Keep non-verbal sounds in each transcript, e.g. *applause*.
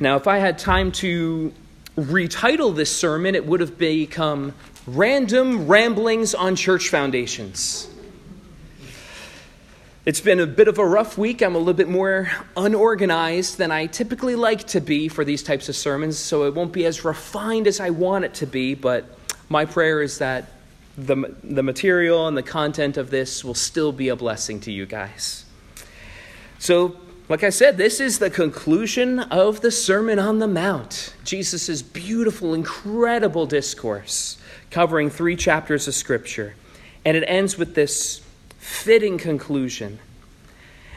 Now, if I had time to retitle this sermon, it would have become Random Ramblings on Church Foundations. It's been a bit of a rough week. I'm a little bit more unorganized than I typically like to be for these types of sermons, so it won't be as refined as I want it to be, but my prayer is that the, the material and the content of this will still be a blessing to you guys. So, like I said, this is the conclusion of the Sermon on the Mount, Jesus' beautiful, incredible discourse covering three chapters of Scripture. And it ends with this fitting conclusion.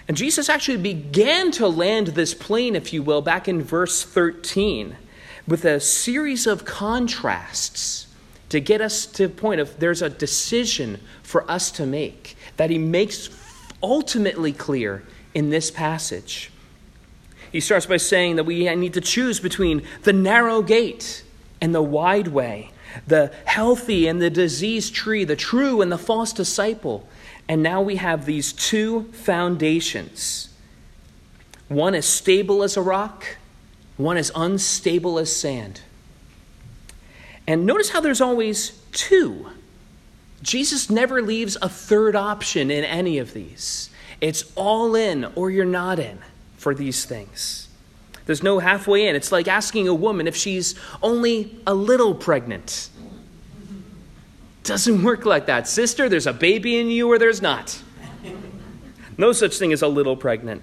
And Jesus actually began to land this plane, if you will, back in verse 13 with a series of contrasts to get us to the point of there's a decision for us to make that he makes ultimately clear in this passage. He starts by saying that we need to choose between the narrow gate and the wide way, the healthy and the diseased tree, the true and the false disciple. And now we have these two foundations one as stable as a rock, one as unstable as sand. And notice how there's always two. Jesus never leaves a third option in any of these. It's all in or you're not in for these things. There's no halfway in. It's like asking a woman if she's only a little pregnant. Doesn't work like that. Sister, there's a baby in you or there's not. No such thing as a little pregnant.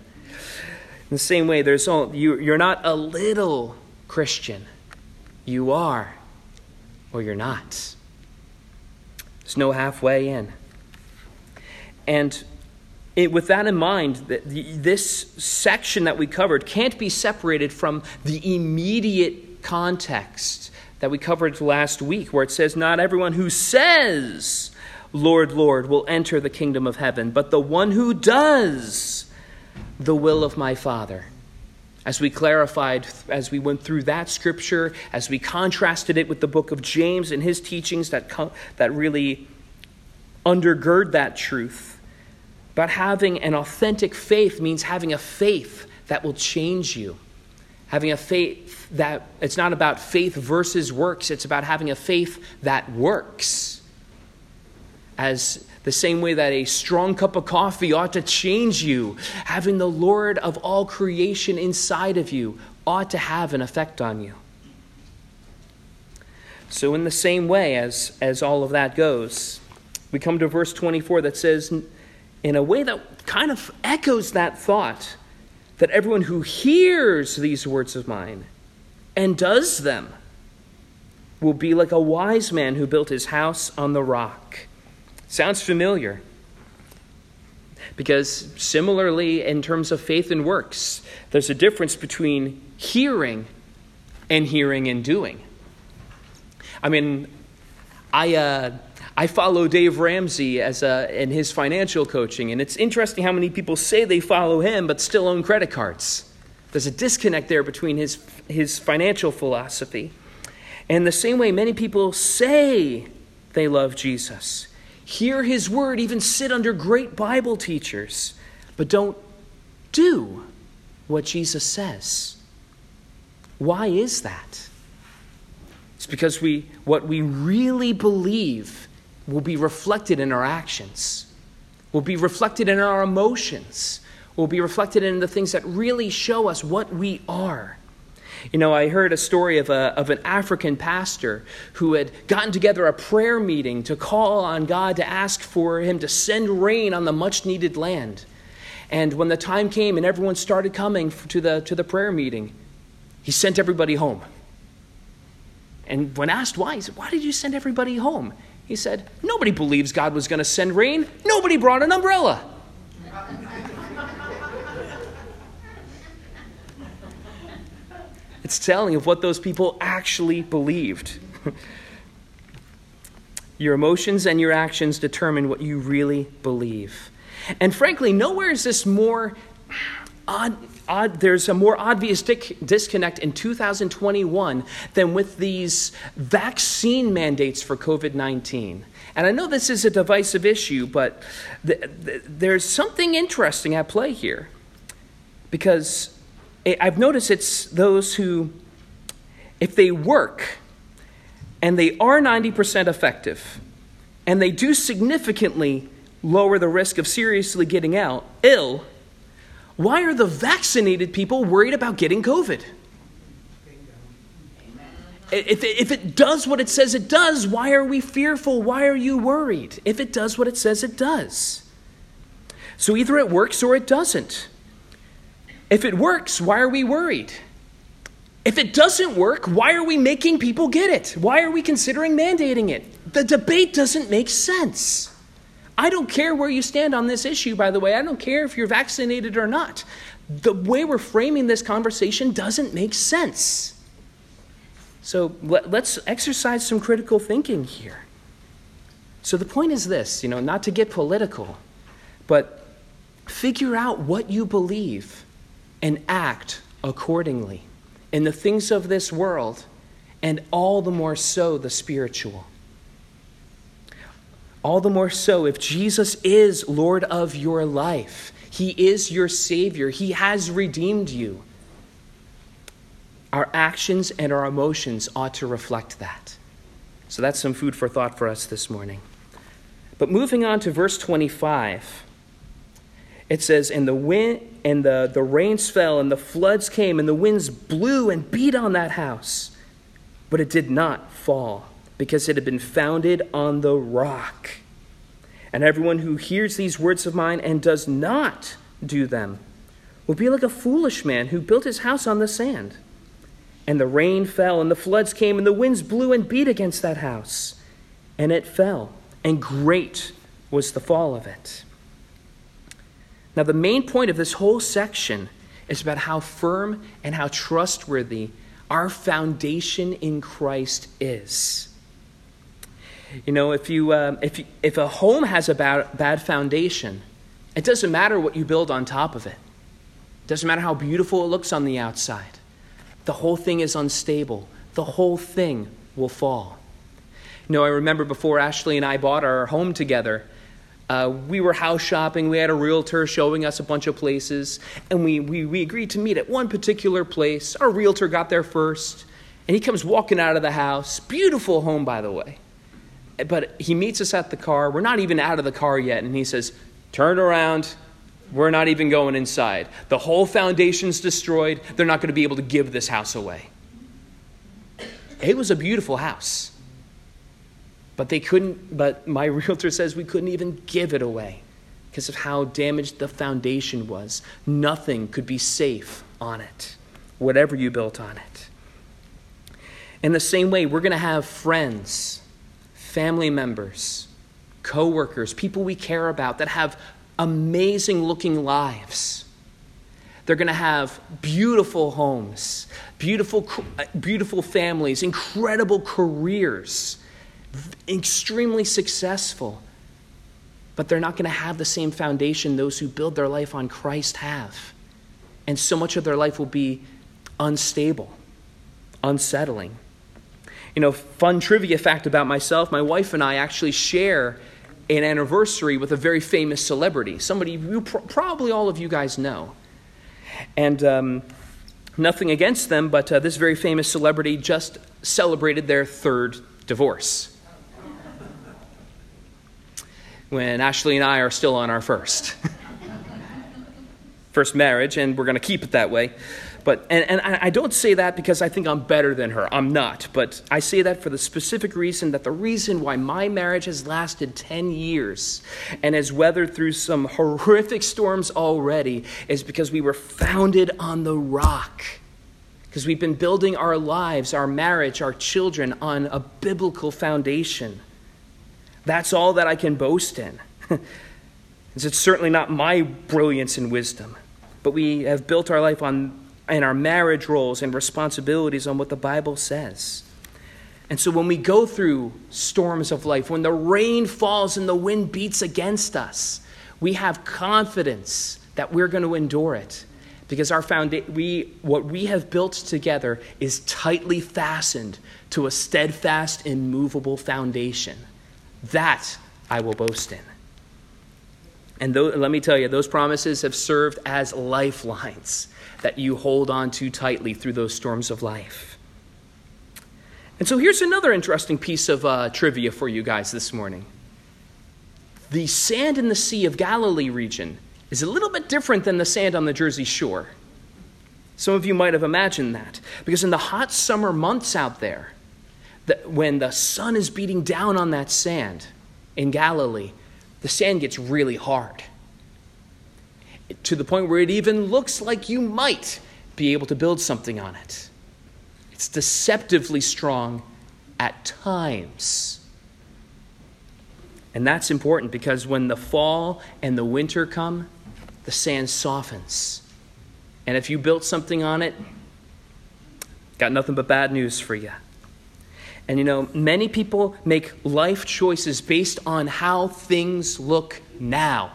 In the same way, there's all, you, you're not a little Christian. You are or you're not. There's no halfway in. And it, with that in mind, this section that we covered can't be separated from the immediate context that we covered last week, where it says, Not everyone who says, Lord, Lord, will enter the kingdom of heaven, but the one who does the will of my Father as we clarified, as we went through that scripture, as we contrasted it with the book of James and his teachings that, that really undergird that truth. But having an authentic faith means having a faith that will change you. Having a faith that it's not about faith versus works, it's about having a faith that works. As the same way that a strong cup of coffee ought to change you, having the Lord of all creation inside of you ought to have an effect on you. So, in the same way as, as all of that goes, we come to verse 24 that says, in a way that kind of echoes that thought, that everyone who hears these words of mine and does them will be like a wise man who built his house on the rock. Sounds familiar. Because similarly, in terms of faith and works, there's a difference between hearing and hearing and doing. I mean, I, uh, I follow Dave Ramsey as a, in his financial coaching, and it's interesting how many people say they follow him but still own credit cards. There's a disconnect there between his, his financial philosophy. And the same way, many people say they love Jesus, hear his word, even sit under great Bible teachers, but don't do what Jesus says. Why is that? It's because we what we really believe will be reflected in our actions. Will be reflected in our emotions. Will be reflected in the things that really show us what we are. You know, I heard a story of, a, of an African pastor who had gotten together a prayer meeting to call on God to ask for him to send rain on the much needed land. And when the time came and everyone started coming to the, to the prayer meeting, he sent everybody home. And when asked why, he said, Why did you send everybody home? He said, Nobody believes God was going to send rain. Nobody brought an umbrella. It's telling of what those people actually believed. *laughs* your emotions and your actions determine what you really believe. And frankly, nowhere is this more odd, odd there's a more obvious disconnect in 2021 than with these vaccine mandates for COVID 19. And I know this is a divisive issue, but th- th- there's something interesting at play here. Because I've noticed it's those who, if they work and they are 90% effective, and they do significantly lower the risk of seriously getting out ill, why are the vaccinated people worried about getting COVID? If it, if it does what it says it does, why are we fearful? Why are you worried? If it does what it says it does. So either it works or it doesn't. If it works, why are we worried? If it doesn't work, why are we making people get it? Why are we considering mandating it? The debate doesn't make sense. I don't care where you stand on this issue, by the way. I don't care if you're vaccinated or not. The way we're framing this conversation doesn't make sense. So let, us exercise some critical thinking here. So the point is this you know, not to get political, but figure out what you believe and act accordingly in the things of this world, and all the more so the spiritual. All the more so if Jesus is Lord of your life, He is your Savior, He has redeemed you. Our actions and our emotions ought to reflect that. So that's some food for thought for us this morning. But moving on to verse 25, it says, And the wind and the, the rains fell, and the floods came, and the winds blew and beat on that house. But it did not fall, because it had been founded on the rock. And everyone who hears these words of mine and does not do them will be like a foolish man who built his house on the sand. And the rain fell, and the floods came, and the winds blew and beat against that house. And it fell, and great was the fall of it. Now, the main point of this whole section is about how firm and how trustworthy our foundation in Christ is. You know, if, you, uh, if, you, if a home has a bad, bad foundation, it doesn't matter what you build on top of it. It doesn't matter how beautiful it looks on the outside. The whole thing is unstable. The whole thing will fall. You know, I remember before Ashley and I bought our home together, uh, we were house shopping. We had a realtor showing us a bunch of places, and we, we, we agreed to meet at one particular place. Our realtor got there first, and he comes walking out of the house. Beautiful home, by the way. But he meets us at the car. We're not even out of the car yet, and he says, Turn around. We're not even going inside. The whole foundation's destroyed. They're not going to be able to give this house away. It was a beautiful house. But they couldn't, but my *laughs* realtor says we couldn't even give it away because of how damaged the foundation was. Nothing could be safe on it, whatever you built on it. In the same way, we're going to have friends, family members, coworkers, people we care about that have amazing looking lives. They're going to have beautiful homes, beautiful, uh, beautiful families, incredible careers extremely successful, but they're not going to have the same foundation those who build their life on Christ have. And so much of their life will be unstable, unsettling. You know, fun trivia fact about myself my wife and I actually share an anniversary with a very famous celebrity, somebody you probably all of you guys know. And um, nothing against them, but uh, this very famous celebrity just celebrated their third divorce when Ashley and I are still on our first. *laughs* first marriage, and we're going to keep it that way. But, and, and I don't say that because I think I'm better than her. I'm not. But I say that for the specific reason that the reason why my marriage has lasted 10 years and has weathered through some horrific storms already is because we were founded on the rock. Because we've been building our lives, our marriage, our children on a biblical foundation. That's all that I can boast in. *laughs* it's certainly not my brilliance and wisdom, but we have built our life on and our marriage roles and responsibilities on what the Bible says. And so when we go through storms of life, when the rain falls and the wind beats against us, we have confidence that we're going to endure it because our founda- we, what we have built together is tightly fastened to a steadfast, immovable foundation. That I will boast in. And th- let me tell you, those promises have served as lifelines that you hold on to tightly through those storms of life. And so here's another interesting piece of uh, trivia for you guys this morning. The sand in the Sea of Galilee region is a little bit different than the sand on the Jersey Shore. Some of you might have imagined that. Because in the hot summer months out there, the, when the sun is beating down on that sand in Galilee, the sand gets really hard to the point where it even looks like you might be able to build something on it. It's deceptively strong at times. And that's important because when the fall and the winter come, the sand softens. And if you built something on it, got nothing but bad news for you. And you know, many people make life choices based on how things look now,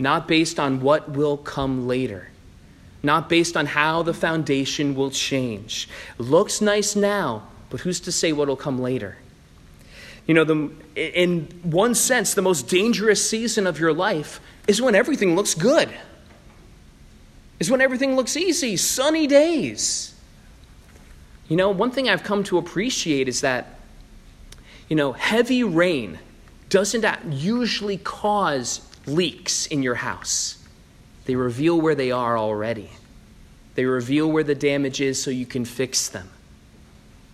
not based on what will come later, not based on how the foundation will change. Looks nice now, but who's to say what will come later? You know, the, in one sense, the most dangerous season of your life is when everything looks good, is when everything looks easy, sunny days. You know, one thing I've come to appreciate is that, you know, heavy rain doesn't usually cause leaks in your house. They reveal where they are already. They reveal where the damage is so you can fix them,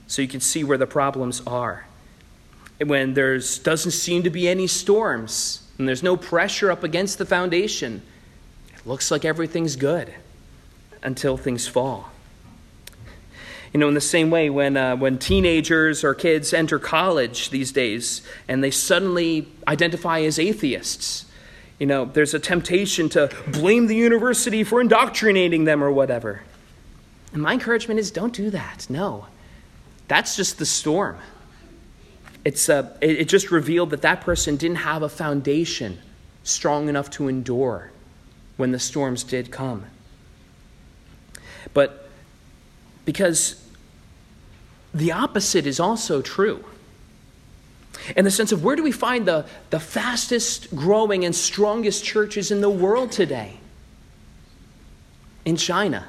so you can see where the problems are. And when there doesn't seem to be any storms and there's no pressure up against the foundation, it looks like everything's good until things fall. You know, in the same way, when, uh, when teenagers or kids enter college these days and they suddenly identify as atheists, you know, there's a temptation to blame the university for indoctrinating them or whatever. And my encouragement is don't do that. No. That's just the storm. It's, uh, it, it just revealed that that person didn't have a foundation strong enough to endure when the storms did come. But because the opposite is also true. In the sense of where do we find the, the fastest growing and strongest churches in the world today? In China,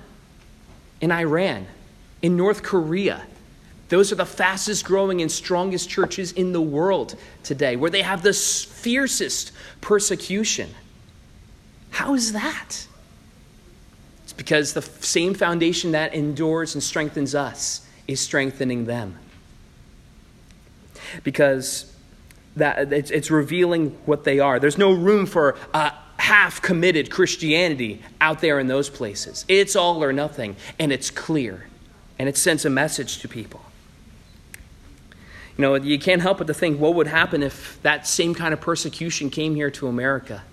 in Iran, in North Korea. Those are the fastest growing and strongest churches in the world today, where they have the fiercest persecution. How is that? Because the same foundation that endures and strengthens us is strengthening them. Because that it's, it's revealing what they are. There's no room for half committed Christianity out there in those places. It's all or nothing, and it's clear, and it sends a message to people. You know, you can't help but to think what would happen if that same kind of persecution came here to America?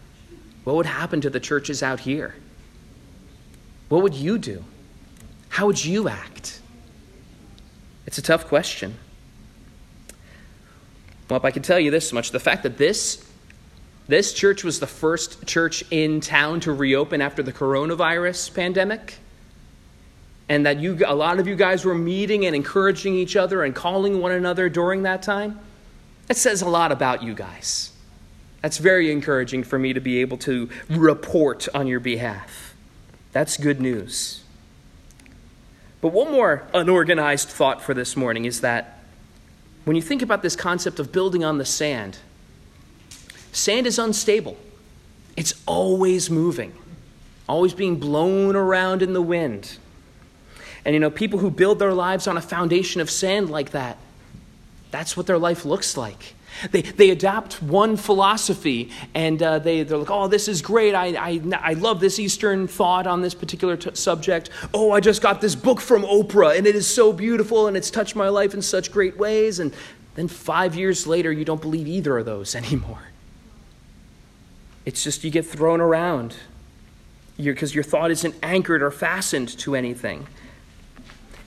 What would happen to the churches out here? What would you do? How would you act? It's a tough question. Well, I can tell you this much the fact that this, this church was the first church in town to reopen after the coronavirus pandemic, and that you, a lot of you guys were meeting and encouraging each other and calling one another during that time, That says a lot about you guys. That's very encouraging for me to be able to report on your behalf. That's good news. But one more unorganized thought for this morning is that when you think about this concept of building on the sand, sand is unstable. It's always moving, always being blown around in the wind. And you know, people who build their lives on a foundation of sand like that, that's what their life looks like. They, they adopt one philosophy and uh, they, they're like, oh, this is great. I, I, I love this Eastern thought on this particular t- subject. Oh, I just got this book from Oprah and it is so beautiful and it's touched my life in such great ways. And then five years later, you don't believe either of those *laughs* anymore. It's just you get thrown around because your thought isn't anchored or fastened to anything.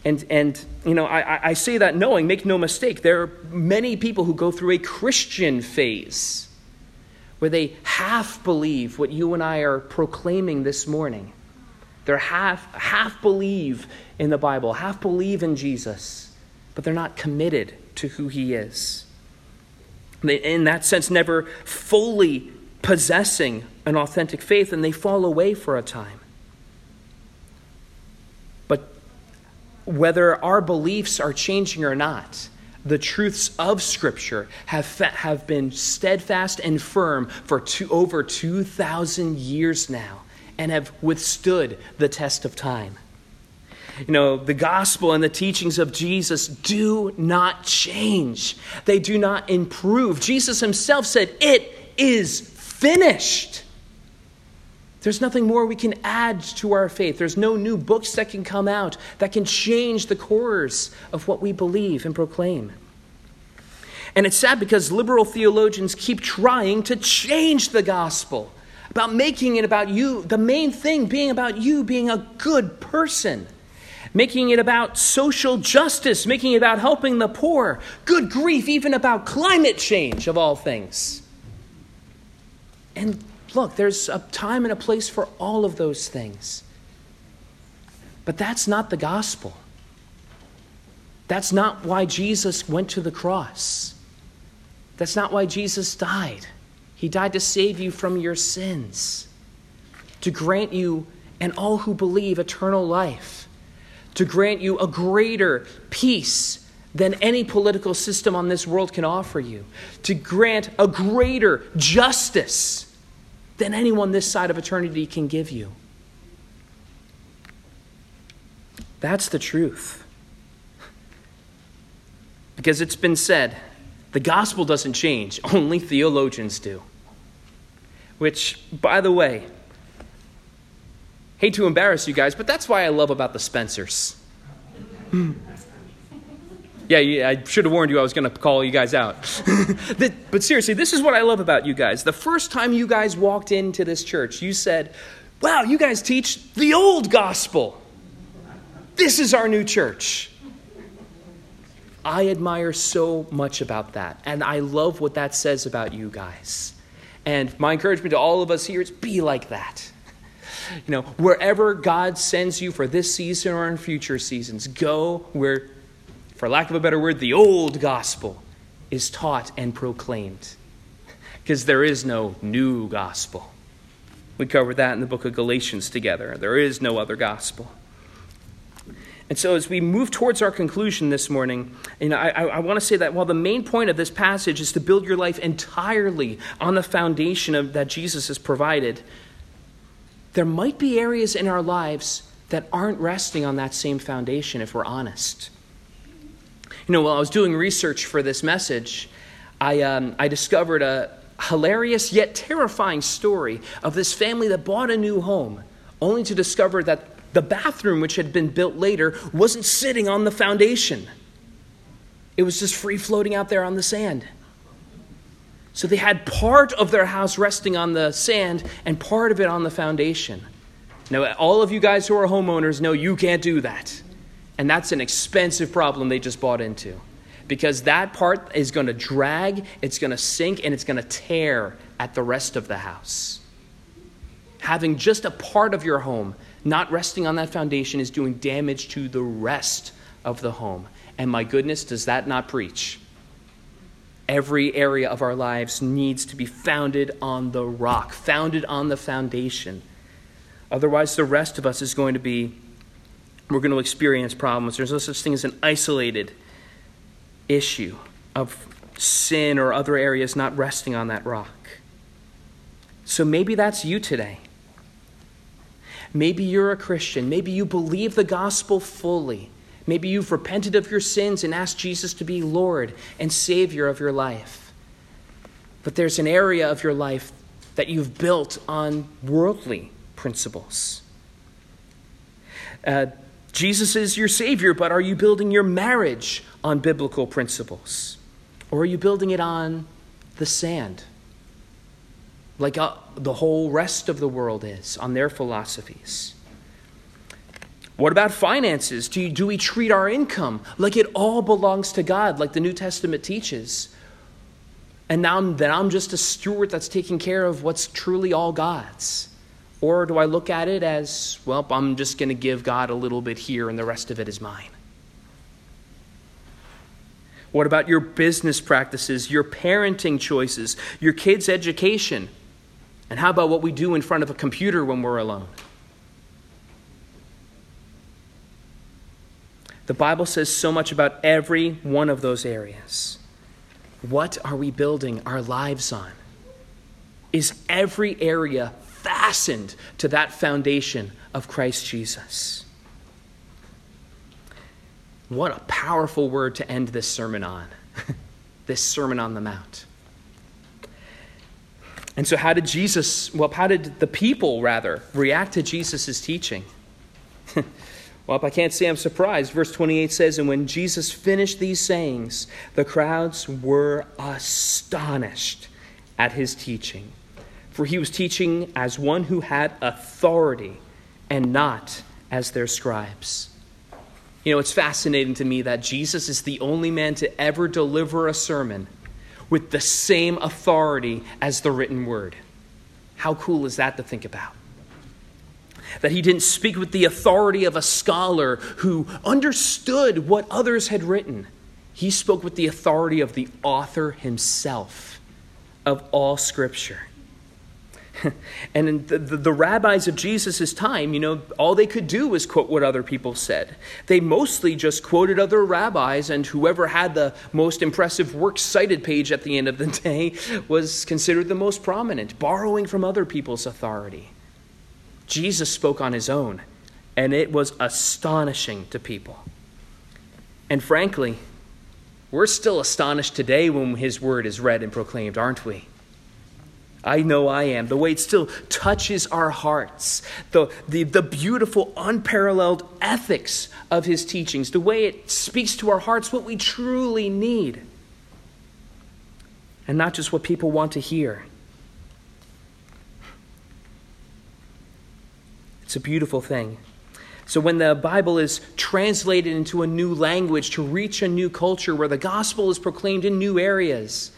And, and you know, I, I say that knowing, make no mistake, there are many people who go through a Christian phase where they half believe what you and I are proclaiming this morning. They're half, half believe in the Bible, half believe in Jesus, but they're not committed to who he is. They, in that sense, never fully possessing an authentic faith and they fall away for a time. But whether our beliefs are changing or not, the truths of Scripture have, have been steadfast and firm for two, over 2,000 years now and have withstood the test of time. You know, the gospel and the teachings of Jesus do not change, they do not improve. Jesus himself said, It is finished. There's nothing more we can add to our faith. There's no new books that can come out that can change the course of what we believe and proclaim. And it's sad because liberal theologians keep trying to change the gospel, about making it about you, the main thing being about you being a good person, making it about social justice, making it about helping the poor, good grief, even about climate change of all things. And look, there's a time and a place for all of those things. But that's not the gospel. That's not why Jesus went to the cross. That's not why Jesus died. He died to save you from your sins, to grant you and all who believe eternal life, to grant you a greater peace than any political system on this world can offer you, to grant a greater justice than anyone this side of eternity can give you. That's the truth. Because it's been said the gospel doesn't change, only theologians do. Which, by the way, hate to embarrass you guys, but that's why I love about the Spencers. Yeah, I should have warned you I was going to call you guys out. *laughs* but seriously, this is what I love about you guys. The first time you guys walked into this church, you said, Wow, you guys teach the old gospel. This is our new church. I admire so much about that. And I love what that says about you guys. And my encouragement to all of us here is be like that. You know, wherever God sends you for this season or in future seasons, go where for lack of a better word, the old gospel is taught and proclaimed. *laughs* Because there is no new gospel. We covered that in the book of Galatians together. There is no other gospel. And so, as we move towards our conclusion this morning, you know, I, I want to say that while the main point of this passage is to build your life entirely on the foundation of, that Jesus has provided, there might be areas in our lives that aren't resting on that same foundation if we're honest. You know, while I was doing research for this message, I, um, I discovered a hilarious yet terrifying story of this family that bought a new home, only to discover that the bathroom, which had been built later, wasn't sitting on the foundation. It was just free floating out there on the sand. So they had part of their house resting on the sand and part of it on the foundation. Now, all of you guys who are homeowners know you can't do that. And that's an expensive problem they just bought into. Because that part is going to drag, it's going to sink, and it's going to tear at the rest of the house. Having just a part of your home not resting on that foundation is doing damage to the rest of the home. And my goodness, does that not preach? Every area of our lives needs to be founded on the rock, founded on the foundation. Otherwise, the rest of us is going to be we're going to experience problems. There's no such thing as an isolated issue of sin or other areas not resting on that rock. So maybe that's you today. Maybe you're a Christian. Maybe you believe the gospel fully. Maybe you've repented of your sins and asked Jesus to be Lord and Savior of your life. But there's an area of your life that you've built on worldly principles. Uh, Jesus is your Savior, but are you building your marriage on biblical principles? Or are you building it on the sand? Like uh, the whole rest of the world is, on their philosophies. What about finances? Do, you, do we treat our income like it all belongs to God, like the New Testament teaches? And now that I'm just a steward that's taking care of what's truly all God's? Or do I look at it as, well, I'm just going to give God a little bit here and the rest of it is mine? What about your business practices, your parenting choices, your kids' education? And how about what we do in front of a computer when we're alone? The Bible says so much about every one of those areas. What are we building our lives on? Is every area fastened to that foundation of Christ Jesus? What a powerful word to end this sermon on, *laughs* this Sermon on the Mount. And so, how did Jesus, well, how did the people, rather, react to Jesus' teaching? *laughs* well, I can't say I'm surprised. Verse 28 says, And when Jesus finished these sayings, the crowds were astonished at his teaching. For he was teaching as one who had authority and not as their scribes. You know, it's fascinating to me that Jesus is the only man to ever deliver a sermon with the same authority as the written word. How cool is that to think about? That he didn't speak with the authority of a scholar who understood what others had written. He spoke with the authority of the author himself of all Scripture. *laughs* and the, the, the, rabbis of Jesus' time, you know, all they could do was quote what other people said. They mostly just quoted other rabbis, and whoever had the most impressive works cited page at the end of the *laughs* day was considered the most prominent, borrowing from other people's authority. Jesus spoke on his own, and it was astonishing to people. And frankly, we're still astonished today when his word is read and proclaimed, aren't we? I know I am. The way it still touches our hearts, the, the, the beautiful, unparalleled ethics of his teachings, the way it speaks to our hearts what we truly need, and not just what people want to hear. It's a beautiful thing. So, when the Bible is translated into a new language to reach a new culture where the gospel is proclaimed in new areas,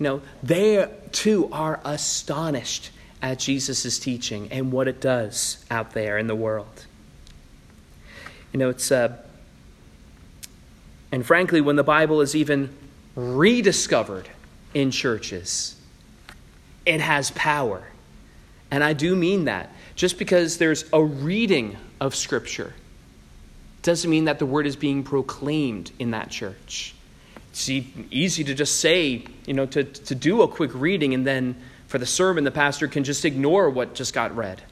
you know, they too are astonished at Jesus' teaching and what it does out there in the world. You know, it's, uh, and frankly, when the Bible is even rediscovered in churches, it has power. And I do mean that. Just because there's a reading of Scripture doesn't mean that the word is being proclaimed in that church. It's easy to just say, you know, to, to do a quick reading and then for the sermon, the pastor can just ignore what just got read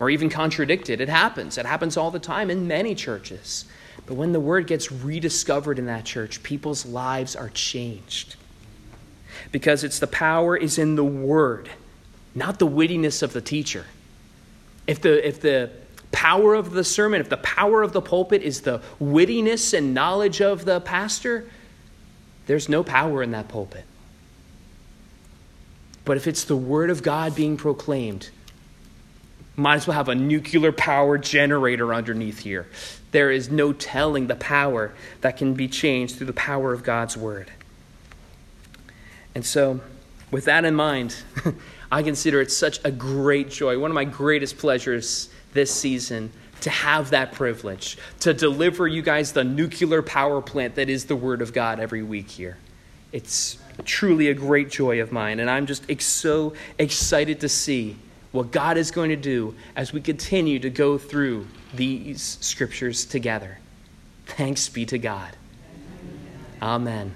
or even contradict it. It happens. It happens all the time in many churches. But when the word gets rediscovered in that church, people's lives are changed. Because it's the power is in the word, not the wittiness of the teacher. If the, if the power of the sermon, if the power of the pulpit is the wittiness and knowledge of the pastor, there's no power in that pulpit. But if it's the Word of God being proclaimed, might as well have a nuclear power generator underneath here. There is no telling the power that can be changed through the power of God's Word. And so, with that in mind, *laughs* I consider it such a great joy, one of my greatest pleasures this season to have that privilege to deliver you guys the nuclear power plant that is the Word of God every week here. It's truly a great joy of mine, and I'm just so excited to see what God is going to do as we continue to go through these scriptures together. Thanks be to God. Amen.